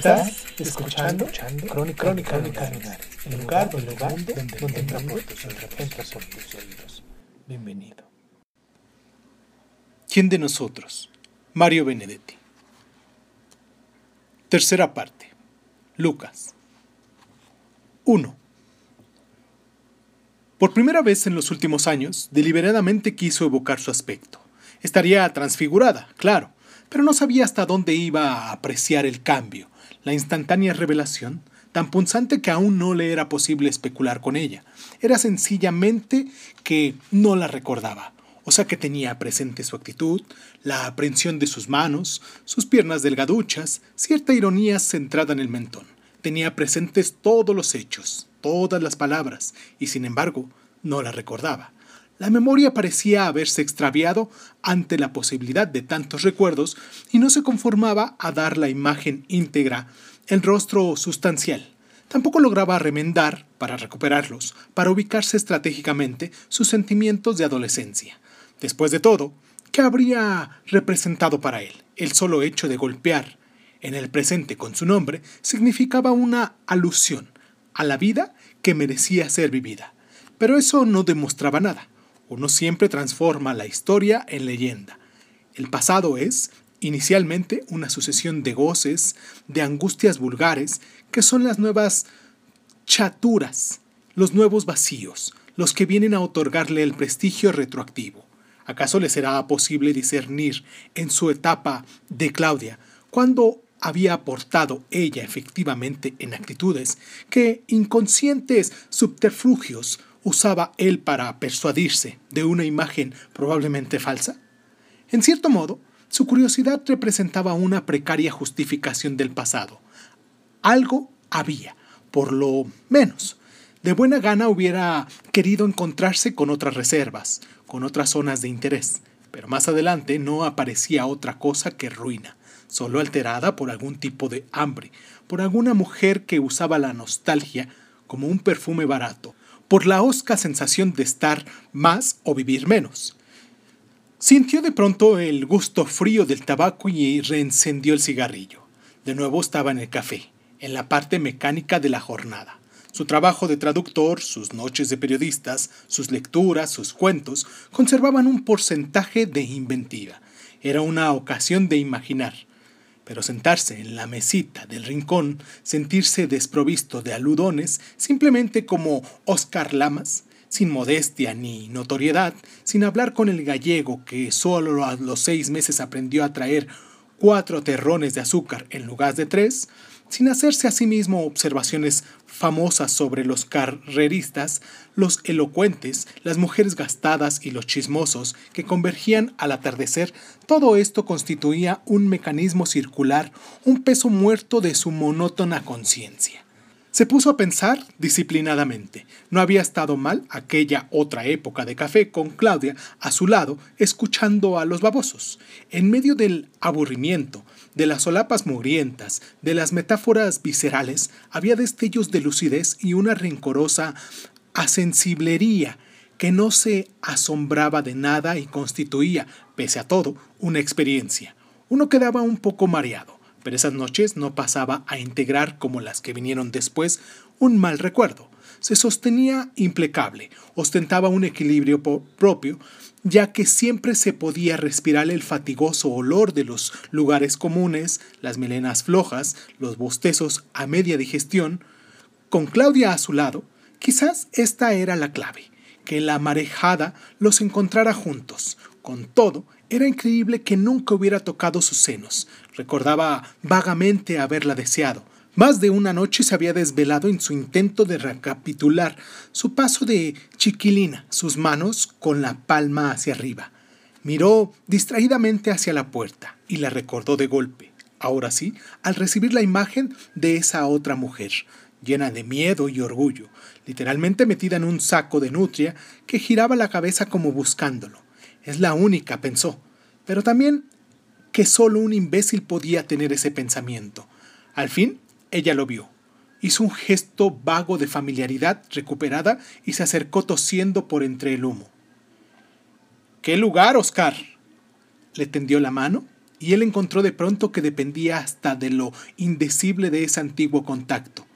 Estás escuchando, Crónica, Crónica Lunares, el lugar, el lugar donde, donde entra por tus entra por tus oídos. Bienvenido. ¿Quién de nosotros? Mario Benedetti. Tercera parte. Lucas. 1. Por primera vez en los últimos años, deliberadamente quiso evocar su aspecto. Estaría transfigurada, claro, pero no sabía hasta dónde iba a apreciar el cambio, la instantánea revelación, tan punzante que aún no le era posible especular con ella. Era sencillamente que no la recordaba, o sea que tenía presente su actitud, la aprehensión de sus manos, sus piernas delgaduchas, cierta ironía centrada en el mentón. Tenía presentes todos los hechos, todas las palabras, y sin embargo no la recordaba. La memoria parecía haberse extraviado ante la posibilidad de tantos recuerdos y no se conformaba a dar la imagen íntegra, el rostro sustancial. Tampoco lograba remendar, para recuperarlos, para ubicarse estratégicamente sus sentimientos de adolescencia. Después de todo, ¿qué habría representado para él? El solo hecho de golpear en el presente con su nombre significaba una alusión a la vida que merecía ser vivida. Pero eso no demostraba nada. Uno siempre transforma la historia en leyenda. El pasado es, inicialmente, una sucesión de goces, de angustias vulgares, que son las nuevas chaturas, los nuevos vacíos, los que vienen a otorgarle el prestigio retroactivo. ¿Acaso le será posible discernir en su etapa de Claudia cuando había aportado ella efectivamente en actitudes que inconscientes subterfugios usaba él para persuadirse de una imagen probablemente falsa? En cierto modo, su curiosidad representaba una precaria justificación del pasado. Algo había, por lo menos. De buena gana hubiera querido encontrarse con otras reservas, con otras zonas de interés, pero más adelante no aparecía otra cosa que ruina, solo alterada por algún tipo de hambre, por alguna mujer que usaba la nostalgia como un perfume barato, por la hosca sensación de estar más o vivir menos. Sintió de pronto el gusto frío del tabaco y reencendió el cigarrillo. De nuevo estaba en el café, en la parte mecánica de la jornada. Su trabajo de traductor, sus noches de periodistas, sus lecturas, sus cuentos, conservaban un porcentaje de inventiva. Era una ocasión de imaginar. Pero sentarse en la mesita del rincón, sentirse desprovisto de aludones, simplemente como Oscar Lamas, sin modestia ni notoriedad, sin hablar con el gallego que solo a los seis meses aprendió a traer cuatro terrones de azúcar en lugar de tres, sin hacerse a sí mismo observaciones famosas sobre los carreristas, los elocuentes, las mujeres gastadas y los chismosos que convergían al atardecer, todo esto constituía un mecanismo circular, un peso muerto de su monótona conciencia. Se puso a pensar disciplinadamente. No había estado mal aquella otra época de café con Claudia a su lado, escuchando a los babosos. En medio del aburrimiento, de las solapas mugrientas, de las metáforas viscerales, había destellos de lucidez y una rencorosa asensiblería que no se asombraba de nada y constituía, pese a todo, una experiencia. Uno quedaba un poco mareado pero esas noches no pasaba a integrar como las que vinieron después un mal recuerdo. Se sostenía implacable, ostentaba un equilibrio propio, ya que siempre se podía respirar el fatigoso olor de los lugares comunes, las melenas flojas, los bostezos a media digestión. Con Claudia a su lado, quizás esta era la clave, que la marejada los encontrara juntos. Con todo, era increíble que nunca hubiera tocado sus senos. Recordaba vagamente haberla deseado. Más de una noche se había desvelado en su intento de recapitular su paso de chiquilina, sus manos con la palma hacia arriba. Miró distraídamente hacia la puerta y la recordó de golpe, ahora sí, al recibir la imagen de esa otra mujer, llena de miedo y orgullo, literalmente metida en un saco de nutria que giraba la cabeza como buscándolo. Es la única, pensó, pero también que solo un imbécil podía tener ese pensamiento. Al fin, ella lo vio. Hizo un gesto vago de familiaridad recuperada y se acercó tosiendo por entre el humo. ¿Qué lugar, Oscar? Le tendió la mano y él encontró de pronto que dependía hasta de lo indecible de ese antiguo contacto.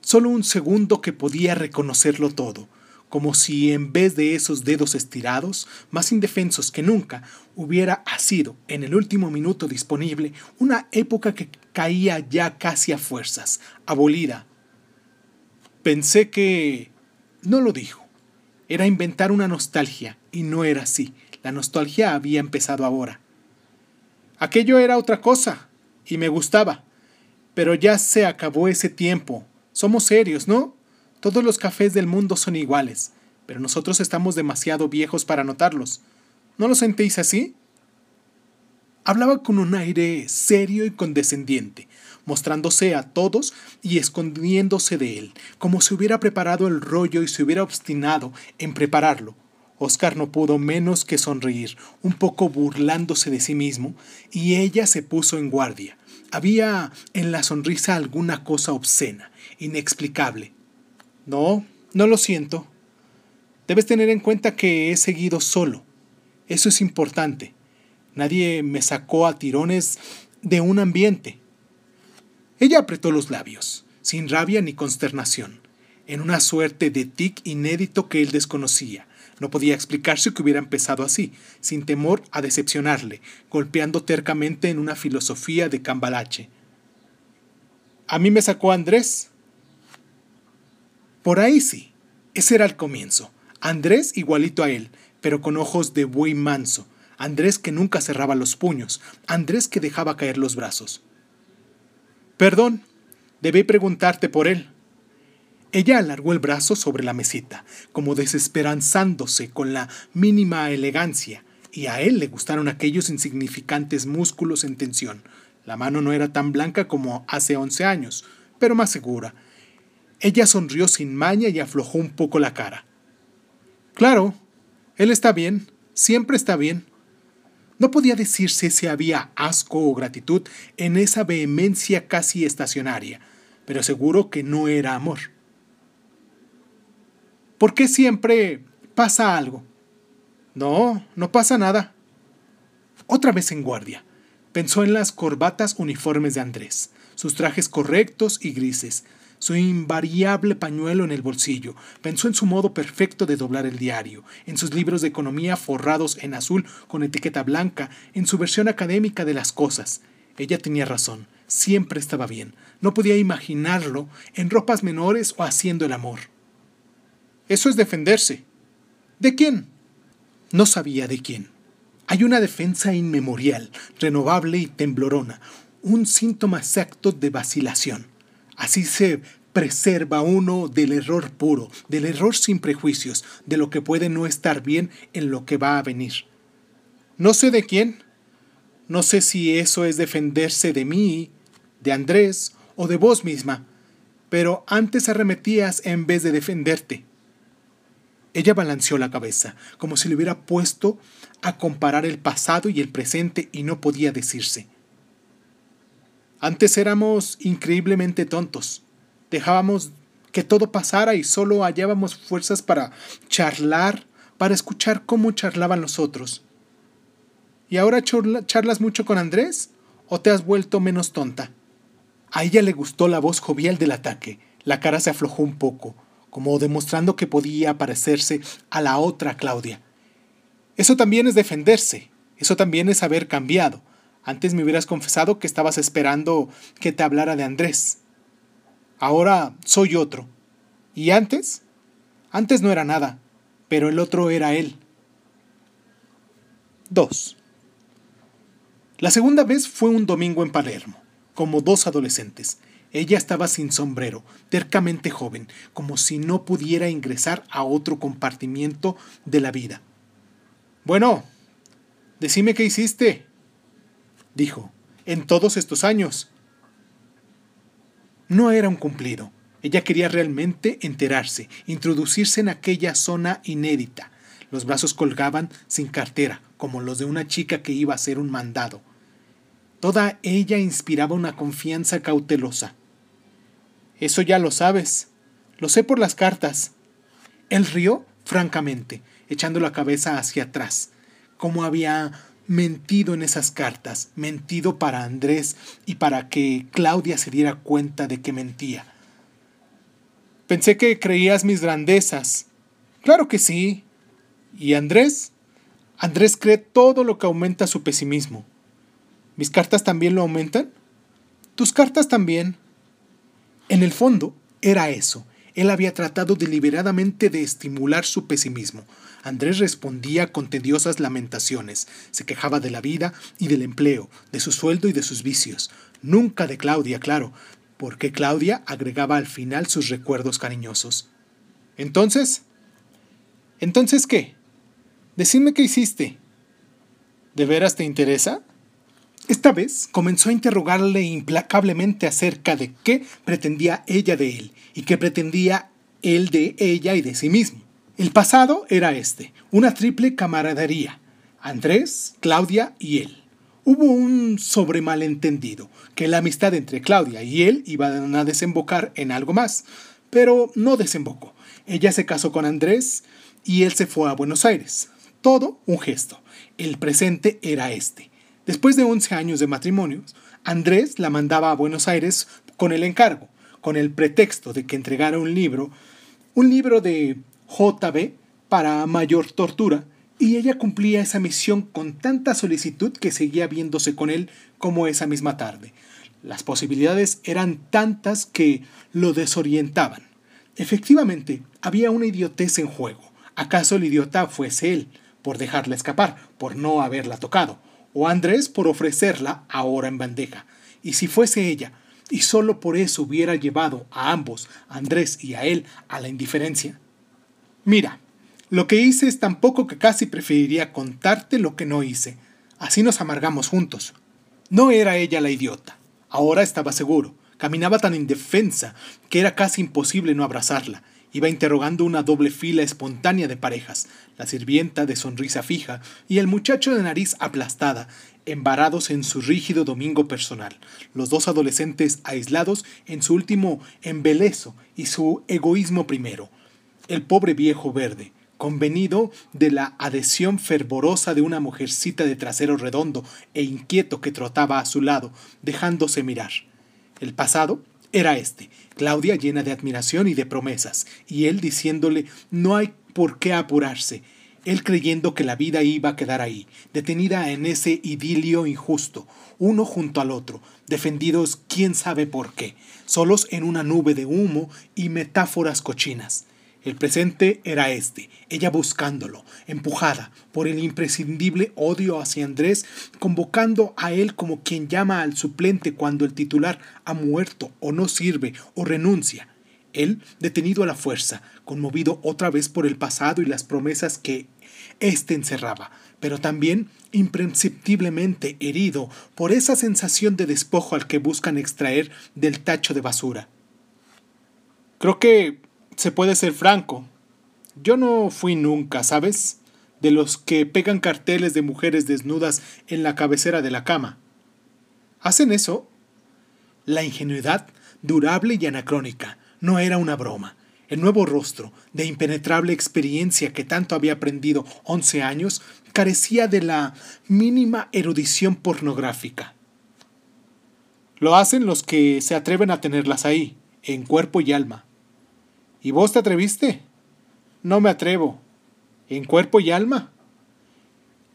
Solo un segundo que podía reconocerlo todo, como si en vez de esos dedos estirados, más indefensos que nunca, hubiera sido, en el último minuto disponible, una época que caía ya casi a fuerzas, abolida. Pensé que... no lo dijo. Era inventar una nostalgia, y no era así. La nostalgia había empezado ahora. Aquello era otra cosa, y me gustaba. Pero ya se acabó ese tiempo, somos serios, ¿no? Todos los cafés del mundo son iguales, pero nosotros estamos demasiado viejos para notarlos. ¿No lo sentéis así? Hablaba con un aire serio y condescendiente, mostrándose a todos y escondiéndose de él, como si hubiera preparado el rollo y se hubiera obstinado en prepararlo. Oscar no pudo menos que sonreír, un poco burlándose de sí mismo, y ella se puso en guardia. Había en la sonrisa alguna cosa obscena, inexplicable. No, no lo siento. Debes tener en cuenta que he seguido solo. Eso es importante. Nadie me sacó a tirones de un ambiente. Ella apretó los labios, sin rabia ni consternación, en una suerte de tic inédito que él desconocía. No podía explicarse que hubiera empezado así, sin temor a decepcionarle, golpeando tercamente en una filosofía de cambalache. A mí me sacó Andrés, por ahí sí. Ese era el comienzo. Andrés igualito a él, pero con ojos de buey manso. Andrés que nunca cerraba los puños. Andrés que dejaba caer los brazos. Perdón, debí preguntarte por él. Ella alargó el brazo sobre la mesita, como desesperanzándose con la mínima elegancia, y a él le gustaron aquellos insignificantes músculos en tensión. La mano no era tan blanca como hace once años, pero más segura, ella sonrió sin maña y aflojó un poco la cara. Claro, él está bien, siempre está bien. No podía decirse si había asco o gratitud en esa vehemencia casi estacionaria, pero seguro que no era amor. ¿Por qué siempre pasa algo? No, no pasa nada. Otra vez en guardia. Pensó en las corbatas uniformes de Andrés, sus trajes correctos y grises, su invariable pañuelo en el bolsillo. Pensó en su modo perfecto de doblar el diario, en sus libros de economía forrados en azul con etiqueta blanca, en su versión académica de las cosas. Ella tenía razón, siempre estaba bien. No podía imaginarlo en ropas menores o haciendo el amor. Eso es defenderse. ¿De quién? No sabía de quién. Hay una defensa inmemorial, renovable y temblorona, un síntoma exacto de vacilación. Así se preserva uno del error puro, del error sin prejuicios, de lo que puede no estar bien en lo que va a venir. No sé de quién. No sé si eso es defenderse de mí, de Andrés o de vos misma, pero antes arremetías en vez de defenderte. Ella balanceó la cabeza, como si le hubiera puesto a comparar el pasado y el presente y no podía decirse. Antes éramos increíblemente tontos. Dejábamos que todo pasara y solo hallábamos fuerzas para charlar, para escuchar cómo charlaban los otros. ¿Y ahora charlas mucho con Andrés? ¿O te has vuelto menos tonta? A ella le gustó la voz jovial del ataque. La cara se aflojó un poco, como demostrando que podía parecerse a la otra Claudia. Eso también es defenderse, eso también es haber cambiado. Antes me hubieras confesado que estabas esperando que te hablara de Andrés. Ahora soy otro. ¿Y antes? Antes no era nada, pero el otro era él. 2. La segunda vez fue un domingo en Palermo, como dos adolescentes. Ella estaba sin sombrero, tercamente joven, como si no pudiera ingresar a otro compartimiento de la vida. Bueno, Decime qué hiciste, dijo, en todos estos años. No era un cumplido. Ella quería realmente enterarse, introducirse en aquella zona inédita. Los brazos colgaban sin cartera, como los de una chica que iba a hacer un mandado. Toda ella inspiraba una confianza cautelosa. Eso ya lo sabes. Lo sé por las cartas. Él rió francamente, echando la cabeza hacia atrás, como había mentido en esas cartas, mentido para Andrés y para que Claudia se diera cuenta de que mentía. Pensé que creías mis grandezas. Claro que sí. ¿Y Andrés? Andrés cree todo lo que aumenta su pesimismo. ¿Mis cartas también lo aumentan? Tus cartas también. En el fondo, era eso. Él había tratado deliberadamente de estimular su pesimismo. Andrés respondía con tediosas lamentaciones. Se quejaba de la vida y del empleo, de su sueldo y de sus vicios. Nunca de Claudia, claro, porque Claudia agregaba al final sus recuerdos cariñosos. Entonces, ¿entonces qué? Decime qué hiciste. ¿De veras te interesa? Esta vez comenzó a interrogarle implacablemente acerca de qué pretendía ella de él y qué pretendía él de ella y de sí mismo. El pasado era este, una triple camaradería, Andrés, Claudia y él. Hubo un sobremalentendido, que la amistad entre Claudia y él iba a desembocar en algo más, pero no desembocó. Ella se casó con Andrés y él se fue a Buenos Aires. Todo un gesto. El presente era este. Después de 11 años de matrimonio, Andrés la mandaba a Buenos Aires con el encargo, con el pretexto de que entregara un libro, un libro de JB para mayor tortura, y ella cumplía esa misión con tanta solicitud que seguía viéndose con él como esa misma tarde. Las posibilidades eran tantas que lo desorientaban. Efectivamente, había una idiotez en juego. ¿Acaso el idiota fuese él, por dejarla escapar, por no haberla tocado? o Andrés por ofrecerla ahora en bandeja. Y si fuese ella, y solo por eso hubiera llevado a ambos, a Andrés y a él, a la indiferencia. Mira, lo que hice es tan poco que casi preferiría contarte lo que no hice. Así nos amargamos juntos. No era ella la idiota. Ahora estaba seguro. Caminaba tan indefensa que era casi imposible no abrazarla. Iba interrogando una doble fila espontánea de parejas, la sirvienta de sonrisa fija y el muchacho de nariz aplastada, embarados en su rígido domingo personal, los dos adolescentes aislados en su último embelezo y su egoísmo primero, el pobre viejo verde, convenido de la adhesión fervorosa de una mujercita de trasero redondo e inquieto que trotaba a su lado, dejándose mirar. El pasado era este, Claudia llena de admiración y de promesas, y él diciéndole no hay por qué apurarse, él creyendo que la vida iba a quedar ahí, detenida en ese idilio injusto, uno junto al otro, defendidos quién sabe por qué, solos en una nube de humo y metáforas cochinas. El presente era este, ella buscándolo, empujada por el imprescindible odio hacia Andrés, convocando a él como quien llama al suplente cuando el titular ha muerto o no sirve o renuncia. Él, detenido a la fuerza, conmovido otra vez por el pasado y las promesas que éste encerraba, pero también imprescindiblemente herido por esa sensación de despojo al que buscan extraer del tacho de basura. Creo que se puede ser franco. Yo no fui nunca, ¿sabes? De los que pegan carteles de mujeres desnudas en la cabecera de la cama. ¿Hacen eso? La ingenuidad, durable y anacrónica, no era una broma. El nuevo rostro, de impenetrable experiencia que tanto había aprendido once años, carecía de la mínima erudición pornográfica. Lo hacen los que se atreven a tenerlas ahí, en cuerpo y alma. ¿Y vos te atreviste? No me atrevo. ¿En cuerpo y alma?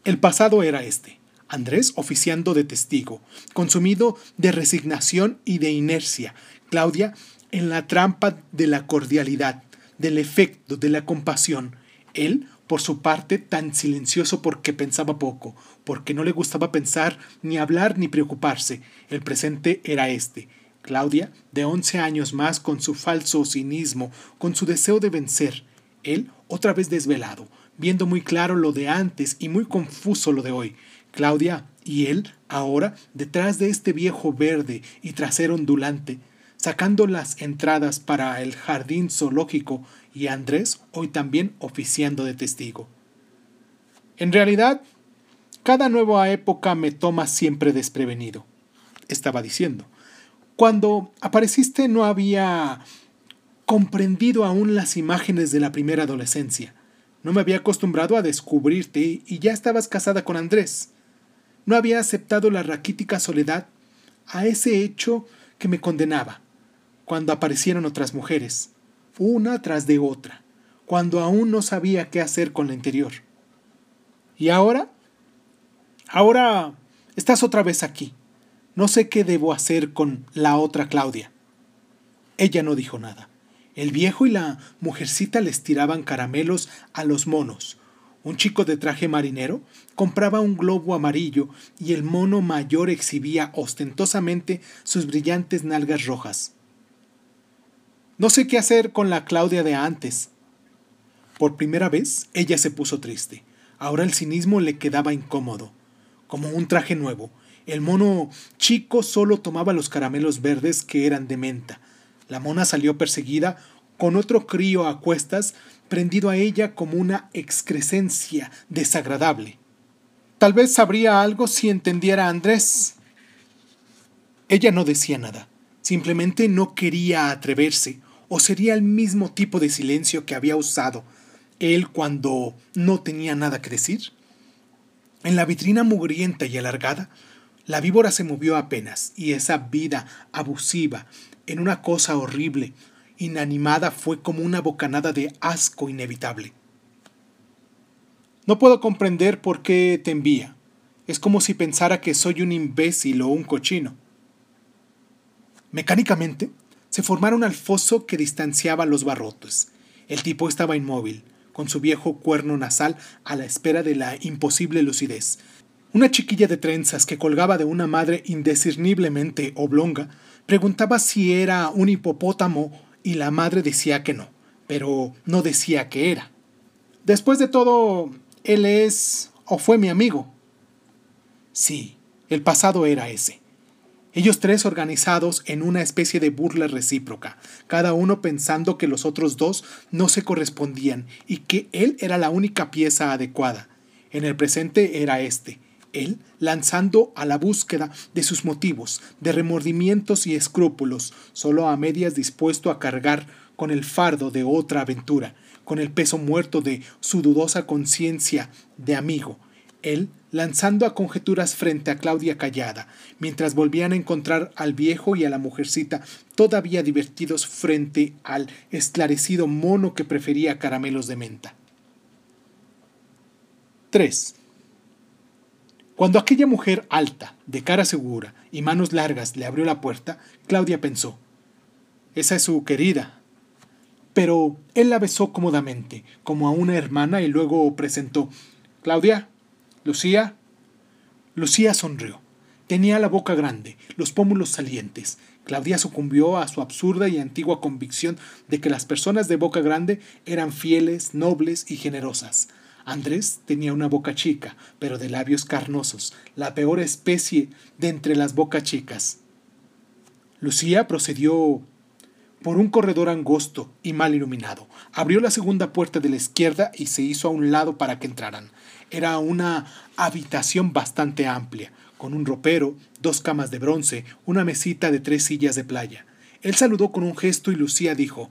El pasado era este. Andrés oficiando de testigo, consumido de resignación y de inercia. Claudia en la trampa de la cordialidad, del efecto, de la compasión. Él, por su parte, tan silencioso porque pensaba poco, porque no le gustaba pensar, ni hablar, ni preocuparse. El presente era este. Claudia, de once años más, con su falso cinismo, con su deseo de vencer. Él, otra vez desvelado, viendo muy claro lo de antes y muy confuso lo de hoy. Claudia y él, ahora, detrás de este viejo verde y trasero ondulante, sacando las entradas para el jardín zoológico y Andrés hoy también oficiando de testigo. En realidad, cada nueva época me toma siempre desprevenido, estaba diciendo. Cuando apareciste no había comprendido aún las imágenes de la primera adolescencia. No me había acostumbrado a descubrirte y ya estabas casada con Andrés. No había aceptado la raquítica soledad a ese hecho que me condenaba, cuando aparecieron otras mujeres, una tras de otra, cuando aún no sabía qué hacer con la interior. ¿Y ahora? Ahora estás otra vez aquí. No sé qué debo hacer con la otra Claudia. Ella no dijo nada. El viejo y la mujercita les tiraban caramelos a los monos. Un chico de traje marinero compraba un globo amarillo y el mono mayor exhibía ostentosamente sus brillantes nalgas rojas. No sé qué hacer con la Claudia de antes. Por primera vez ella se puso triste. Ahora el cinismo le quedaba incómodo, como un traje nuevo. El mono chico solo tomaba los caramelos verdes que eran de menta, la mona salió perseguida con otro crío a cuestas prendido a ella como una excrescencia desagradable. Tal vez sabría algo si entendiera a Andrés. Ella no decía nada, simplemente no quería atreverse, o sería el mismo tipo de silencio que había usado él cuando no tenía nada que decir. En la vitrina mugrienta y alargada, la víbora se movió apenas, y esa vida abusiva, en una cosa horrible, inanimada, fue como una bocanada de asco inevitable. No puedo comprender por qué te envía. Es como si pensara que soy un imbécil o un cochino. Mecánicamente, se formaron al foso que distanciaba los barrotes. El tipo estaba inmóvil, con su viejo cuerno nasal a la espera de la imposible lucidez. Una chiquilla de trenzas que colgaba de una madre indiscerniblemente oblonga Preguntaba si era un hipopótamo y la madre decía que no, pero no decía que era. Después de todo, él es o fue mi amigo. Sí, el pasado era ese. Ellos tres organizados en una especie de burla recíproca, cada uno pensando que los otros dos no se correspondían y que él era la única pieza adecuada. En el presente era este, él lanzando a la búsqueda de sus motivos, de remordimientos y escrúpulos, solo a medias dispuesto a cargar con el fardo de otra aventura, con el peso muerto de su dudosa conciencia de amigo, él lanzando a conjeturas frente a Claudia callada, mientras volvían a encontrar al viejo y a la mujercita todavía divertidos frente al esclarecido mono que prefería caramelos de menta. 3. Cuando aquella mujer alta, de cara segura y manos largas le abrió la puerta, Claudia pensó, esa es su querida. Pero él la besó cómodamente, como a una hermana, y luego presentó, Claudia, Lucía. Lucía sonrió. Tenía la boca grande, los pómulos salientes. Claudia sucumbió a su absurda y antigua convicción de que las personas de boca grande eran fieles, nobles y generosas. Andrés tenía una boca chica, pero de labios carnosos, la peor especie de entre las bocas chicas. Lucía procedió por un corredor angosto y mal iluminado. Abrió la segunda puerta de la izquierda y se hizo a un lado para que entraran. Era una habitación bastante amplia, con un ropero, dos camas de bronce, una mesita de tres sillas de playa. Él saludó con un gesto y Lucía dijo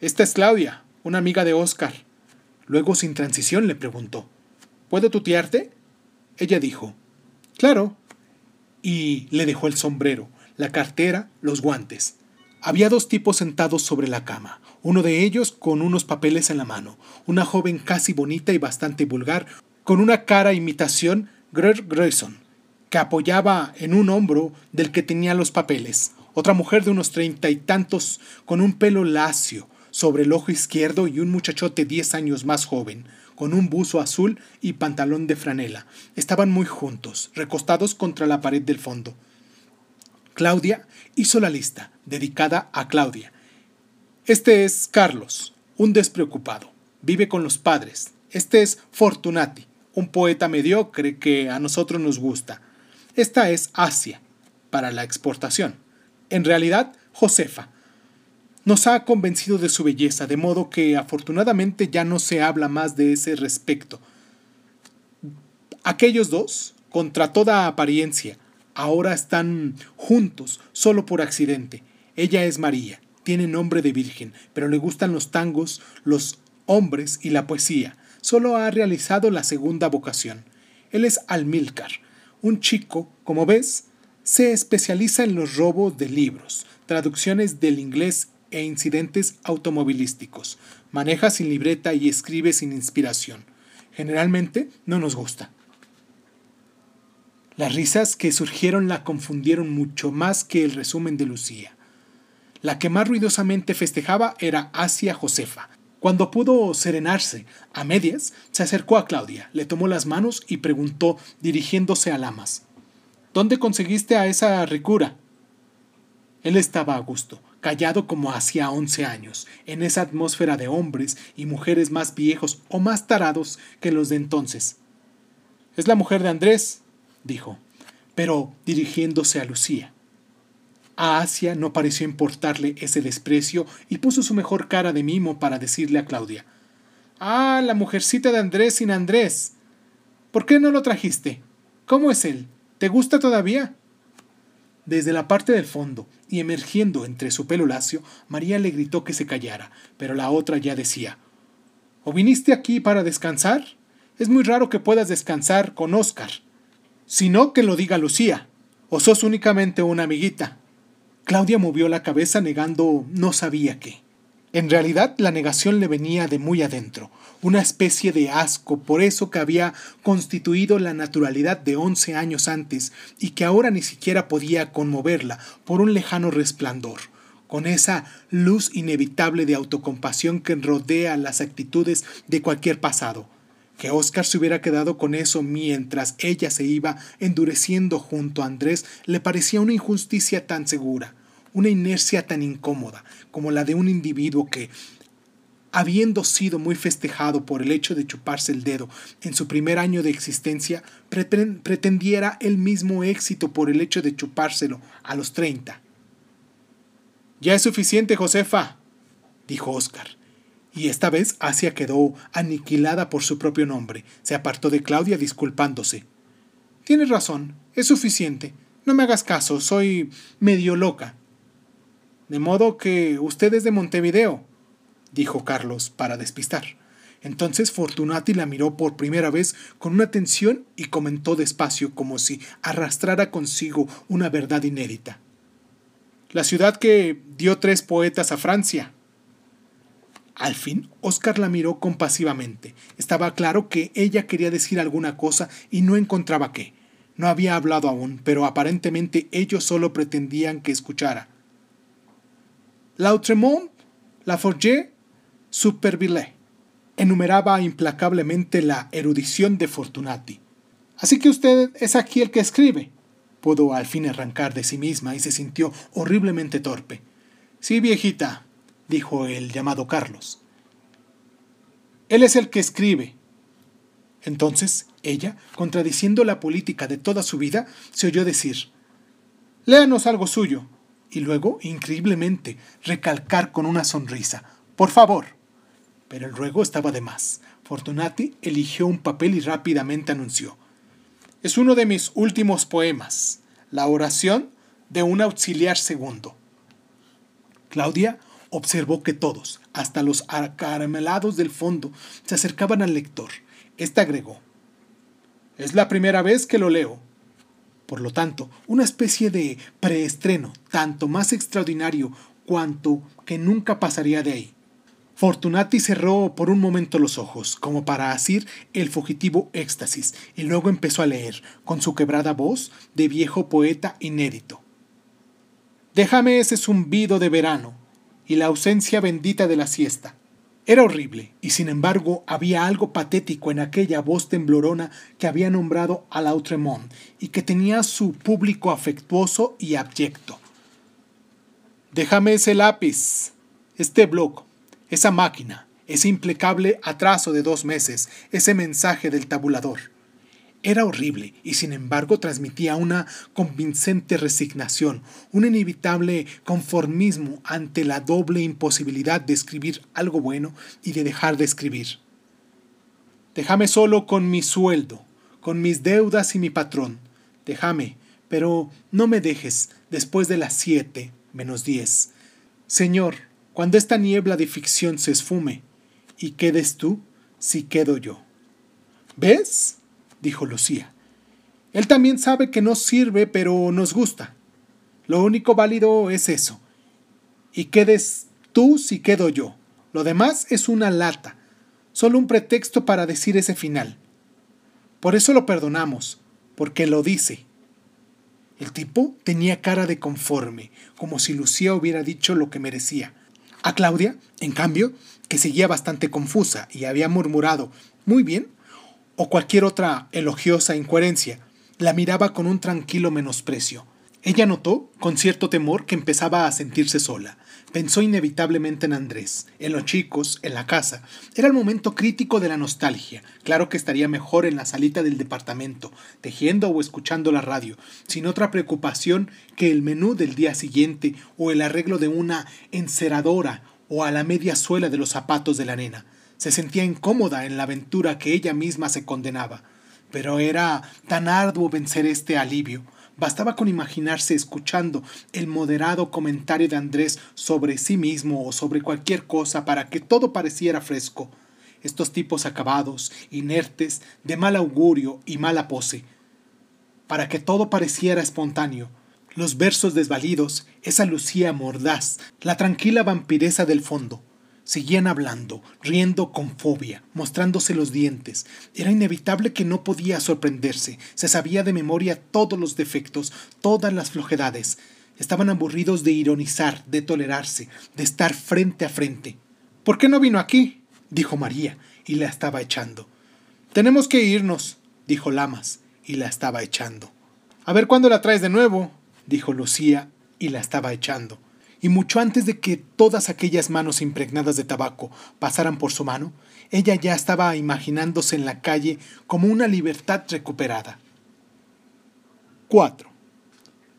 Esta es Claudia, una amiga de Oscar. Luego, sin transición, le preguntó, ¿Puedo tutearte? Ella dijo, Claro. Y le dejó el sombrero, la cartera, los guantes. Había dos tipos sentados sobre la cama, uno de ellos con unos papeles en la mano, una joven casi bonita y bastante vulgar, con una cara imitación Greg Grayson, que apoyaba en un hombro del que tenía los papeles, otra mujer de unos treinta y tantos, con un pelo lacio, sobre el ojo izquierdo y un muchachote diez años más joven, con un buzo azul y pantalón de franela. Estaban muy juntos, recostados contra la pared del fondo. Claudia hizo la lista, dedicada a Claudia. Este es Carlos, un despreocupado. Vive con los padres. Este es Fortunati, un poeta mediocre que a nosotros nos gusta. Esta es Asia, para la exportación. En realidad, Josefa. Nos ha convencido de su belleza, de modo que afortunadamente ya no se habla más de ese respecto. Aquellos dos, contra toda apariencia, ahora están juntos solo por accidente. Ella es María, tiene nombre de virgen, pero le gustan los tangos, los hombres y la poesía. Solo ha realizado la segunda vocación. Él es Almilcar, un chico, como ves, se especializa en los robos de libros, traducciones del inglés e incidentes automovilísticos. Maneja sin libreta y escribe sin inspiración. Generalmente no nos gusta. Las risas que surgieron la confundieron mucho más que el resumen de Lucía. La que más ruidosamente festejaba era Asia Josefa. Cuando pudo serenarse a medias, se acercó a Claudia, le tomó las manos y preguntó, dirigiéndose a Lamas, ¿Dónde conseguiste a esa ricura? Él estaba a gusto, callado como hacía once años, en esa atmósfera de hombres y mujeres más viejos o más tarados que los de entonces. Es la mujer de Andrés, dijo, pero dirigiéndose a Lucía. A Asia no pareció importarle ese desprecio y puso su mejor cara de mimo para decirle a Claudia Ah, la mujercita de Andrés sin Andrés. ¿Por qué no lo trajiste? ¿Cómo es él? ¿Te gusta todavía? Desde la parte del fondo, y emergiendo entre su pelo lacio, María le gritó que se callara, pero la otra ya decía ¿O viniste aquí para descansar? Es muy raro que puedas descansar con Oscar sino que lo diga Lucía, o sos únicamente una amiguita. Claudia movió la cabeza negando no sabía qué. En realidad la negación le venía de muy adentro, una especie de asco por eso que había constituido la naturalidad de once años antes y que ahora ni siquiera podía conmoverla por un lejano resplandor, con esa luz inevitable de autocompasión que rodea las actitudes de cualquier pasado, que Oscar se hubiera quedado con eso mientras ella se iba endureciendo junto a Andrés le parecía una injusticia tan segura, una inercia tan incómoda como la de un individuo que, habiendo sido muy festejado por el hecho de chuparse el dedo en su primer año de existencia, pretendiera el mismo éxito por el hecho de chupárselo a los treinta. Ya es suficiente, Josefa, dijo Oscar y esta vez Asia quedó aniquilada por su propio nombre. Se apartó de Claudia disculpándose. Tienes razón, es suficiente. No me hagas caso, soy medio loca. De modo que usted es de Montevideo, dijo Carlos para despistar. Entonces Fortunati la miró por primera vez con una atención y comentó despacio como si arrastrara consigo una verdad inédita. La ciudad que dio tres poetas a Francia. Al fin, Oscar la miró compasivamente. Estaba claro que ella quería decir alguna cosa y no encontraba qué. No había hablado aún, pero aparentemente ellos solo pretendían que escuchara. L'Outremont, Laforget, Superville. Enumeraba implacablemente la erudición de Fortunati. Así que usted es aquí el que escribe. Pudo al fin arrancar de sí misma y se sintió horriblemente torpe. Sí, viejita, dijo el llamado Carlos. Él es el que escribe. Entonces ella, contradiciendo la política de toda su vida, se oyó decir, Léanos algo suyo, y luego, increíblemente, recalcar con una sonrisa, Por favor. Pero el ruego estaba de más. Fortunati eligió un papel y rápidamente anunció, Es uno de mis últimos poemas, la oración de un auxiliar segundo. Claudia observó que todos, hasta los acaramelados del fondo, se acercaban al lector. Este agregó, Es la primera vez que lo leo. Por lo tanto, una especie de preestreno, tanto más extraordinario cuanto que nunca pasaría de ahí. Fortunati cerró por un momento los ojos, como para asir el fugitivo éxtasis, y luego empezó a leer, con su quebrada voz de viejo poeta inédito. Déjame ese zumbido de verano, y la ausencia bendita de la siesta. Era horrible, y sin embargo había algo patético en aquella voz temblorona que había nombrado a Lautremont y que tenía su público afectuoso y abyecto. Déjame ese lápiz, este bloc, esa máquina, ese implacable atraso de dos meses, ese mensaje del tabulador. Era horrible y sin embargo transmitía una convincente resignación, un inevitable conformismo ante la doble imposibilidad de escribir algo bueno y de dejar de escribir. Déjame solo con mi sueldo, con mis deudas y mi patrón. Déjame, pero no me dejes después de las siete menos diez. Señor, cuando esta niebla de ficción se esfume, y quedes tú si quedo yo. ¿Ves? Dijo Lucía. Él también sabe que no sirve, pero nos gusta. Lo único válido es eso. Y quedes tú si quedo yo. Lo demás es una lata, solo un pretexto para decir ese final. Por eso lo perdonamos, porque lo dice. El tipo tenía cara de conforme, como si Lucía hubiera dicho lo que merecía. A Claudia, en cambio, que seguía bastante confusa y había murmurado muy bien, o cualquier otra elogiosa incoherencia, la miraba con un tranquilo menosprecio. Ella notó, con cierto temor, que empezaba a sentirse sola. Pensó inevitablemente en Andrés, en los chicos, en la casa. Era el momento crítico de la nostalgia. Claro que estaría mejor en la salita del departamento, tejiendo o escuchando la radio, sin otra preocupación que el menú del día siguiente o el arreglo de una enceradora o a la media suela de los zapatos de la nena. Se sentía incómoda en la aventura que ella misma se condenaba. Pero era tan arduo vencer este alivio. Bastaba con imaginarse escuchando el moderado comentario de Andrés sobre sí mismo o sobre cualquier cosa para que todo pareciera fresco. Estos tipos acabados, inertes, de mal augurio y mala pose. Para que todo pareciera espontáneo. Los versos desvalidos, esa lucía mordaz, la tranquila vampireza del fondo. Seguían hablando, riendo con fobia, mostrándose los dientes. Era inevitable que no podía sorprenderse. Se sabía de memoria todos los defectos, todas las flojedades. Estaban aburridos de ironizar, de tolerarse, de estar frente a frente. ¿Por qué no vino aquí? dijo María, y la estaba echando. Tenemos que irnos, dijo Lamas, y la estaba echando. A ver cuándo la traes de nuevo, dijo Lucía, y la estaba echando y mucho antes de que todas aquellas manos impregnadas de tabaco pasaran por su mano, ella ya estaba imaginándose en la calle como una libertad recuperada. 4.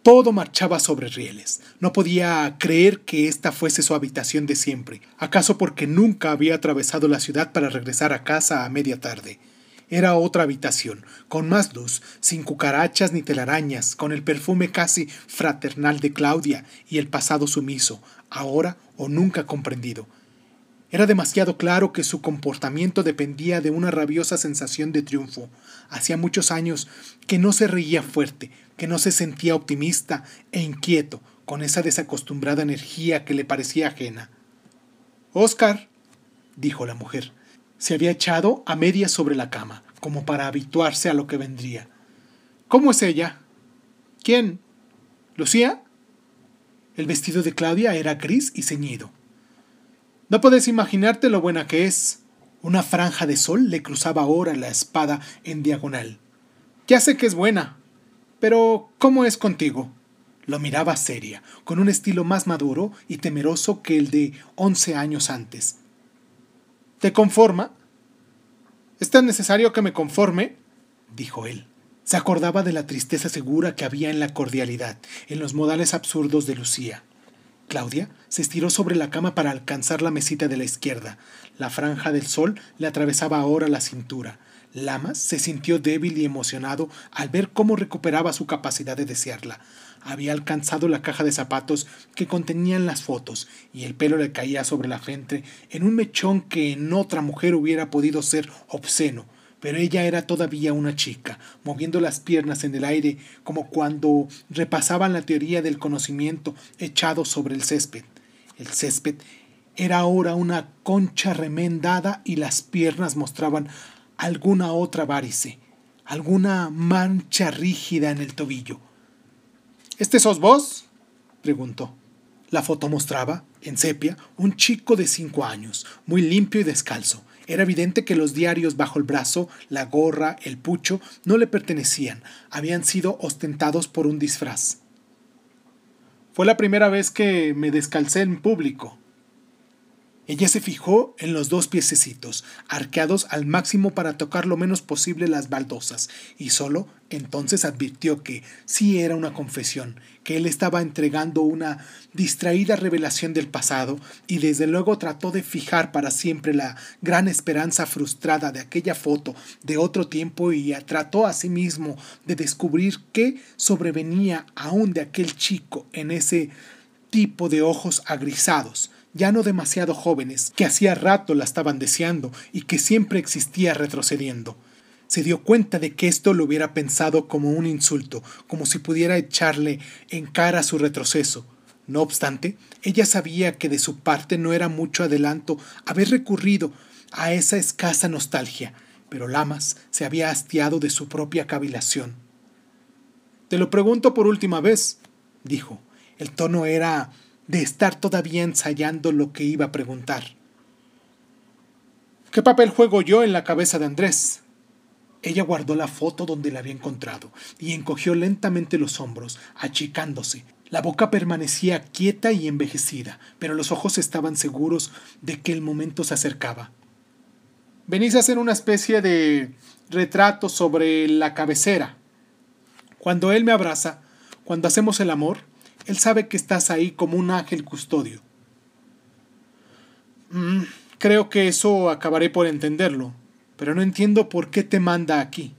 Todo marchaba sobre rieles. No podía creer que esta fuese su habitación de siempre, acaso porque nunca había atravesado la ciudad para regresar a casa a media tarde. Era otra habitación, con más luz, sin cucarachas ni telarañas, con el perfume casi fraternal de Claudia y el pasado sumiso, ahora o nunca comprendido. Era demasiado claro que su comportamiento dependía de una rabiosa sensación de triunfo. Hacía muchos años que no se reía fuerte, que no se sentía optimista e inquieto, con esa desacostumbrada energía que le parecía ajena. Oscar, dijo la mujer, se había echado a medias sobre la cama, como para habituarse a lo que vendría. ¿Cómo es ella? ¿Quién? ¿Lucía? El vestido de Claudia era gris y ceñido. No puedes imaginarte lo buena que es. Una franja de sol le cruzaba ahora la espada en diagonal. Ya sé que es buena. Pero, ¿cómo es contigo? Lo miraba seria, con un estilo más maduro y temeroso que el de once años antes. ¿Te conforma? ¿Es tan necesario que me conforme? dijo él. Se acordaba de la tristeza segura que había en la cordialidad, en los modales absurdos de Lucía. Claudia se estiró sobre la cama para alcanzar la mesita de la izquierda. La franja del sol le atravesaba ahora la cintura. Lamas se sintió débil y emocionado al ver cómo recuperaba su capacidad de desearla. Había alcanzado la caja de zapatos que contenían las fotos y el pelo le caía sobre la frente en un mechón que en otra mujer hubiera podido ser obsceno, pero ella era todavía una chica, moviendo las piernas en el aire como cuando repasaban la teoría del conocimiento echado sobre el césped. El césped era ahora una concha remendada y las piernas mostraban alguna otra varice, alguna mancha rígida en el tobillo. ¿Este sos vos? preguntó. La foto mostraba, en sepia, un chico de cinco años, muy limpio y descalzo. Era evidente que los diarios bajo el brazo, la gorra, el pucho, no le pertenecían, habían sido ostentados por un disfraz. Fue la primera vez que me descalcé en público. Ella se fijó en los dos piececitos, arqueados al máximo para tocar lo menos posible las baldosas, y solo entonces advirtió que sí era una confesión, que él estaba entregando una distraída revelación del pasado, y desde luego trató de fijar para siempre la gran esperanza frustrada de aquella foto de otro tiempo y trató asimismo de descubrir qué sobrevenía aún de aquel chico en ese tipo de ojos agrisados, ya no demasiado jóvenes, que hacía rato la estaban deseando y que siempre existía retrocediendo. Se dio cuenta de que esto lo hubiera pensado como un insulto, como si pudiera echarle en cara su retroceso. No obstante, ella sabía que de su parte no era mucho adelanto haber recurrido a esa escasa nostalgia, pero Lamas se había hastiado de su propia cavilación. Te lo pregunto por última vez, dijo. El tono era de estar todavía ensayando lo que iba a preguntar. ¿Qué papel juego yo en la cabeza de Andrés? Ella guardó la foto donde la había encontrado y encogió lentamente los hombros, achicándose. La boca permanecía quieta y envejecida, pero los ojos estaban seguros de que el momento se acercaba. Venís a hacer una especie de retrato sobre la cabecera. Cuando él me abraza, cuando hacemos el amor, él sabe que estás ahí como un ángel custodio. Mm, creo que eso acabaré por entenderlo, pero no entiendo por qué te manda aquí.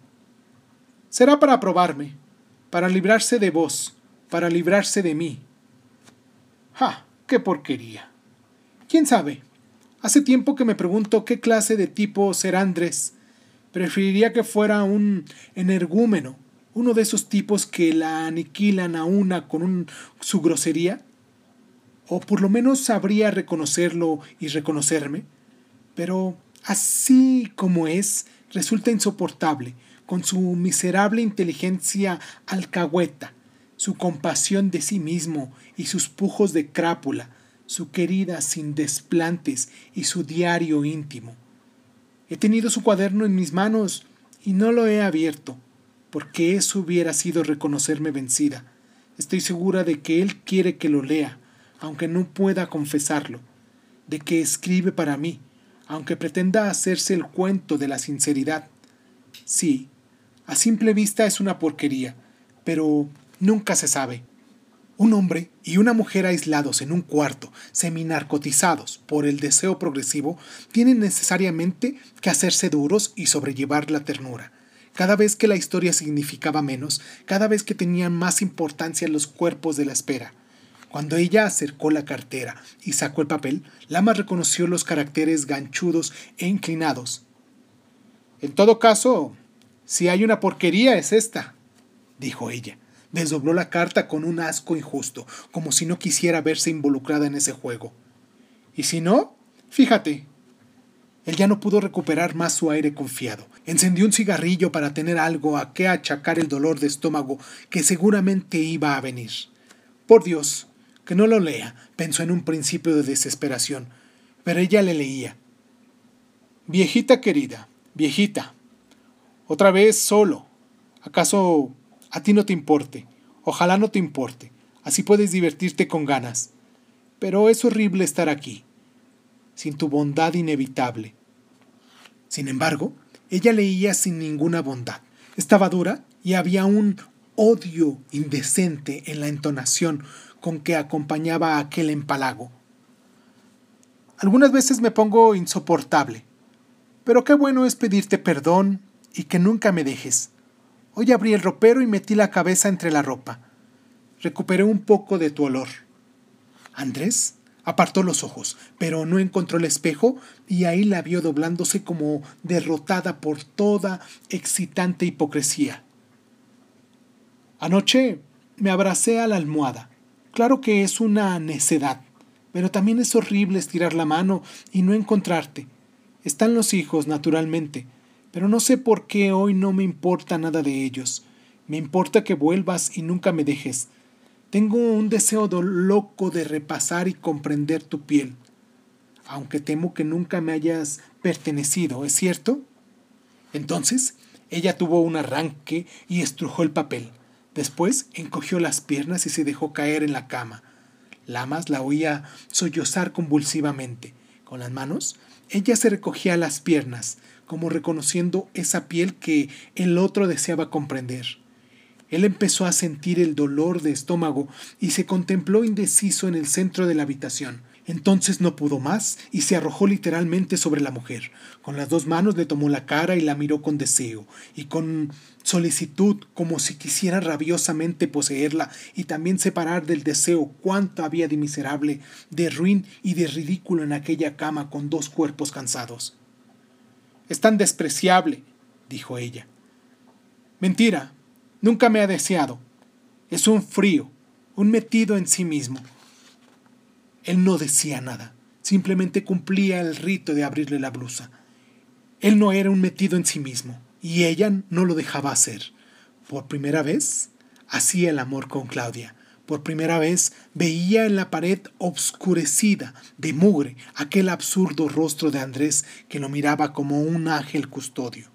Será para probarme, para librarse de vos, para librarse de mí. ¡Ja! ¡Qué porquería! ¿Quién sabe? Hace tiempo que me pregunto qué clase de tipo será Andrés. Preferiría que fuera un energúmeno, uno de esos tipos que la aniquilan a una con su grosería? ¿O por lo menos sabría reconocerlo y reconocerme? Pero así como es, resulta insoportable, con su miserable inteligencia alcahueta, su compasión de sí mismo y sus pujos de crápula, su querida sin desplantes y su diario íntimo. He tenido su cuaderno en mis manos y no lo he abierto porque eso hubiera sido reconocerme vencida. Estoy segura de que Él quiere que lo lea, aunque no pueda confesarlo, de que escribe para mí, aunque pretenda hacerse el cuento de la sinceridad. Sí, a simple vista es una porquería, pero nunca se sabe. Un hombre y una mujer aislados en un cuarto, seminarcotizados por el deseo progresivo, tienen necesariamente que hacerse duros y sobrellevar la ternura. Cada vez que la historia significaba menos, cada vez que tenían más importancia los cuerpos de la espera. Cuando ella acercó la cartera y sacó el papel, Lama reconoció los caracteres ganchudos e inclinados. En todo caso, si hay una porquería es esta, dijo ella. Desdobló la carta con un asco injusto, como si no quisiera verse involucrada en ese juego. Y si no, fíjate, él ya no pudo recuperar más su aire confiado. Encendió un cigarrillo para tener algo a qué achacar el dolor de estómago que seguramente iba a venir. Por Dios, que no lo lea, pensó en un principio de desesperación, pero ella le leía. Viejita querida, viejita, otra vez solo. ¿Acaso a ti no te importe? Ojalá no te importe. Así puedes divertirte con ganas. Pero es horrible estar aquí sin tu bondad inevitable. Sin embargo, ella leía sin ninguna bondad. Estaba dura y había un odio indecente en la entonación con que acompañaba aquel empalago. Algunas veces me pongo insoportable, pero qué bueno es pedirte perdón y que nunca me dejes. Hoy abrí el ropero y metí la cabeza entre la ropa. Recuperé un poco de tu olor. Andrés Apartó los ojos, pero no encontró el espejo y ahí la vio doblándose como derrotada por toda excitante hipocresía. Anoche me abracé a la almohada. Claro que es una necedad, pero también es horrible estirar la mano y no encontrarte. Están los hijos, naturalmente, pero no sé por qué hoy no me importa nada de ellos. Me importa que vuelvas y nunca me dejes. Tengo un deseo loco de repasar y comprender tu piel, aunque temo que nunca me hayas pertenecido, ¿es cierto? Entonces, ella tuvo un arranque y estrujó el papel. Después encogió las piernas y se dejó caer en la cama. Lamas la oía sollozar convulsivamente, Con las manos, ella se recogía las piernas, como reconociendo esa piel que el otro deseaba comprender. Él empezó a sentir el dolor de estómago y se contempló indeciso en el centro de la habitación. Entonces no pudo más y se arrojó literalmente sobre la mujer. Con las dos manos le tomó la cara y la miró con deseo y con solicitud, como si quisiera rabiosamente poseerla y también separar del deseo cuánto había de miserable, de ruin y de ridículo en aquella cama con dos cuerpos cansados. Es tan despreciable, dijo ella. Mentira, nunca me ha deseado. Es un frío, un metido en sí mismo. Él no decía nada, simplemente cumplía el rito de abrirle la blusa. Él no era un metido en sí mismo, y ella no lo dejaba hacer. Por primera vez, hacía el amor con Claudia. Por primera vez veía en la pared obscurecida de mugre aquel absurdo rostro de Andrés que lo miraba como un ángel custodio.